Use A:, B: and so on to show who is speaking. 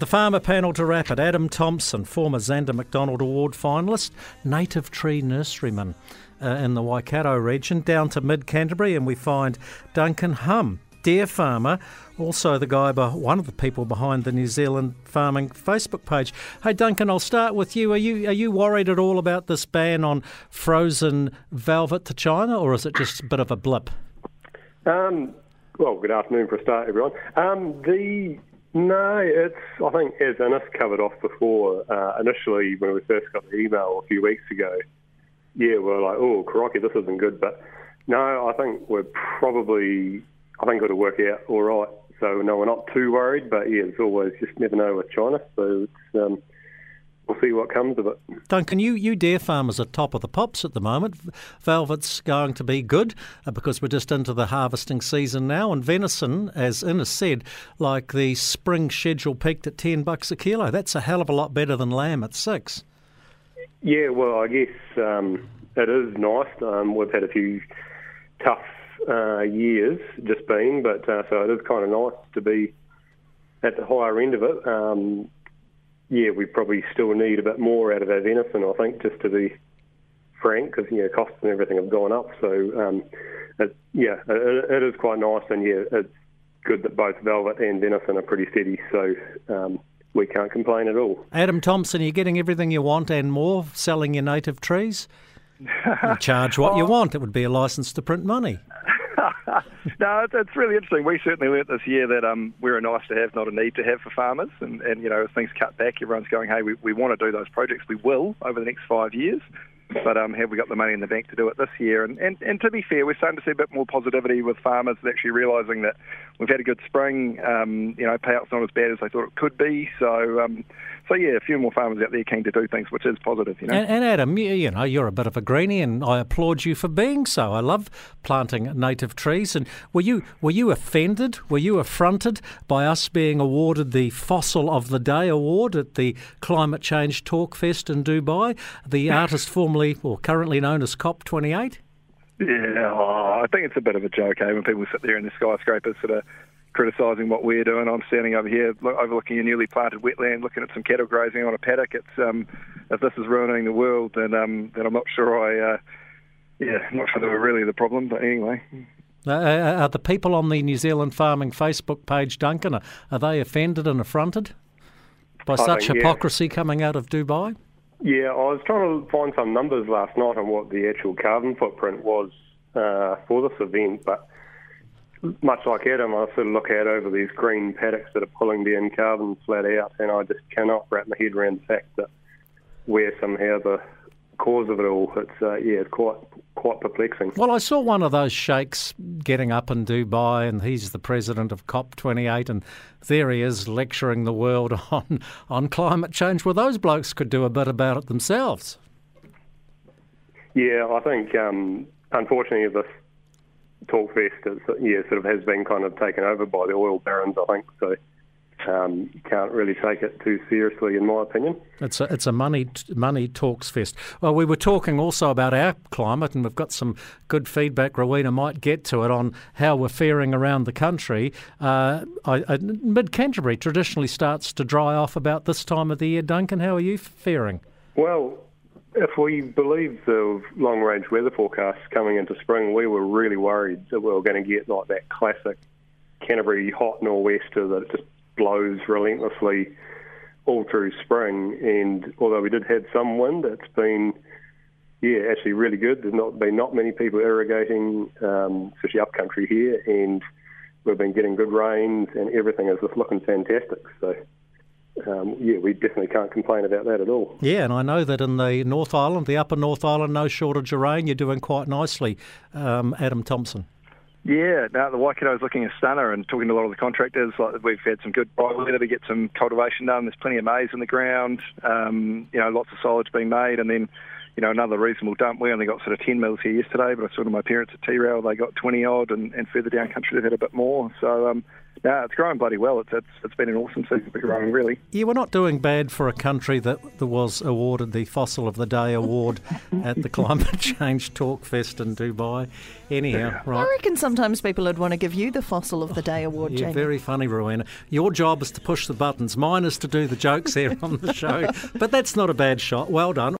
A: The farmer panel to wrap it Adam Thomson, former Zanda McDonald Award finalist, native tree nurseryman uh, in the Waikato region, down to mid Canterbury, and we find Duncan Humm, deer farmer, also the guy, one of the people behind the New Zealand Farming Facebook page. Hey Duncan, I'll start with you. Are you are you worried at all about this ban on frozen velvet to China, or is it just a bit of a blip?
B: Um, well, good afternoon for a start, everyone. Um, the no, it's I think as Innes covered off before. Uh, initially, when we first got the email a few weeks ago, yeah, we are like, oh, crikey, this isn't good. But no, I think we're probably I think it'll work out all right. So no, we're not too worried, but yeah, it's always just never know with China. So it's, um, we'll see what comes of it.
A: Duncan, you, you deer farmers are top of the pops at the moment. Velvet's going to be good uh, because we're just into the harvesting season now, and venison, as Innes said, like the spring schedule peaked at ten bucks a kilo. That's a hell of a lot better than lamb at six.
B: Yeah, well, I guess um, it is nice. Um, we've had a few tough uh, years just been, but uh, so it is kind of nice to be at the higher end of it. Um, yeah, we probably still need a bit more out of our venison, I think, just to be frank, because you know costs and everything have gone up. So um, it, yeah, it, it is quite nice, and yeah, it's good that both velvet and venison are pretty steady. So. Um, we can't complain at all.
A: Adam Thomson, you're getting everything you want and more selling your native trees? You charge what you want. It would be a license to print money.
C: no, it's really interesting. We certainly learnt this year that um, we're a nice to have, not a need to have for farmers. And, and you know, if things cut back, everyone's going, hey, we, we want to do those projects. We will over the next five years. But um, have we got the money in the bank to do it this year? And, and, and to be fair, we're starting to see a bit more positivity with farmers actually realising that we've had a good spring. Um, you know, payouts not as bad as they thought it could be. So um, so yeah, a few more farmers out there keen to do things, which is positive. You know.
A: And, and Adam, you, you, know, you're a bit of a greenie, and I applaud you for being so. I love planting native trees. And were you were you offended? Were you affronted by us being awarded the Fossil of the Day award at the Climate Change Talk Fest in Dubai? The artist formerly or currently known as COP28.
C: Yeah, oh, I think it's a bit of a joke, eh? When people sit there in the skyscrapers, sort of criticising what we're doing. I'm standing over here overlooking a newly planted wetland, looking at some cattle grazing on a paddock. It's um, if this is ruining the world, then um, then I'm not sure I, uh, yeah, not sure they were really the problem. But anyway.
A: Uh, uh, are the people on the New Zealand Farming Facebook page, Duncan, are, are they offended and affronted by I such think, hypocrisy yeah. coming out of Dubai?
B: Yeah, I was trying to find some numbers last night on what the actual carbon footprint was uh, for this event, but much like Adam, I sort of look out over these green paddocks that are pulling the carbon flat out, and I just cannot wrap my head around the fact that we're somehow the cause of it all. It's uh, yeah, it's quite quite perplexing.
A: Well, I saw one of those sheikhs getting up in Dubai, and he's the president of COP28, and there he is lecturing the world on on climate change. Well, those blokes could do a bit about it themselves.
B: Yeah, I think um, unfortunately this Talkfest, is, yeah, sort of has been kind of taken over by the oil barons, I think. So um, you can't really take it too seriously, in my opinion.
A: It's a, it's a money money talks fest. Well, we were talking also about our climate, and we've got some good feedback. Rowena might get to it on how we're faring around the country. Uh, Mid Canterbury traditionally starts to dry off about this time of the year. Duncan, how are you faring?
B: Well, if we believe the long range weather forecasts coming into spring, we were really worried that we were going to get like that classic Canterbury hot nor'wester that just blows relentlessly all through spring. And although we did have some wind, it's been yeah actually really good. There's not been not many people irrigating, um, especially upcountry here, and we've been getting good rains, and everything is just looking fantastic. So um, yeah, we definitely can't complain about that at all.
A: Yeah, and I know that in the North Island, the Upper North Island, no shortage of rain. You're doing quite nicely, um, Adam Thomson.
C: Yeah, now the Waikato is looking a stunner, and talking to a lot of the contractors, like we've had some good weather to get some cultivation done. There's plenty of maize in the ground, um, you know, lots of silage being made, and then you know, another reasonable dump. We only got sort of 10 mils here yesterday, but I saw to my parents at Tirau, they got 20 odd, and, and further down country they've had a bit more. So, um, No, it's growing bloody well. It's, it's it's been an awesome season for growing, really.
A: Yeah, we're not doing bad for a country that, that was awarded the Fossil of the Day award at the Climate Change Talk Fest in Dubai. Anyhow, right.
D: I reckon sometimes people would want to give you the Fossil of the Day award,
A: Yeah,
D: Jamie.
A: very funny, Rowena. Your job is to push the buttons. Mine is to do the jokes here on the show. But that's not a bad shot. Well done.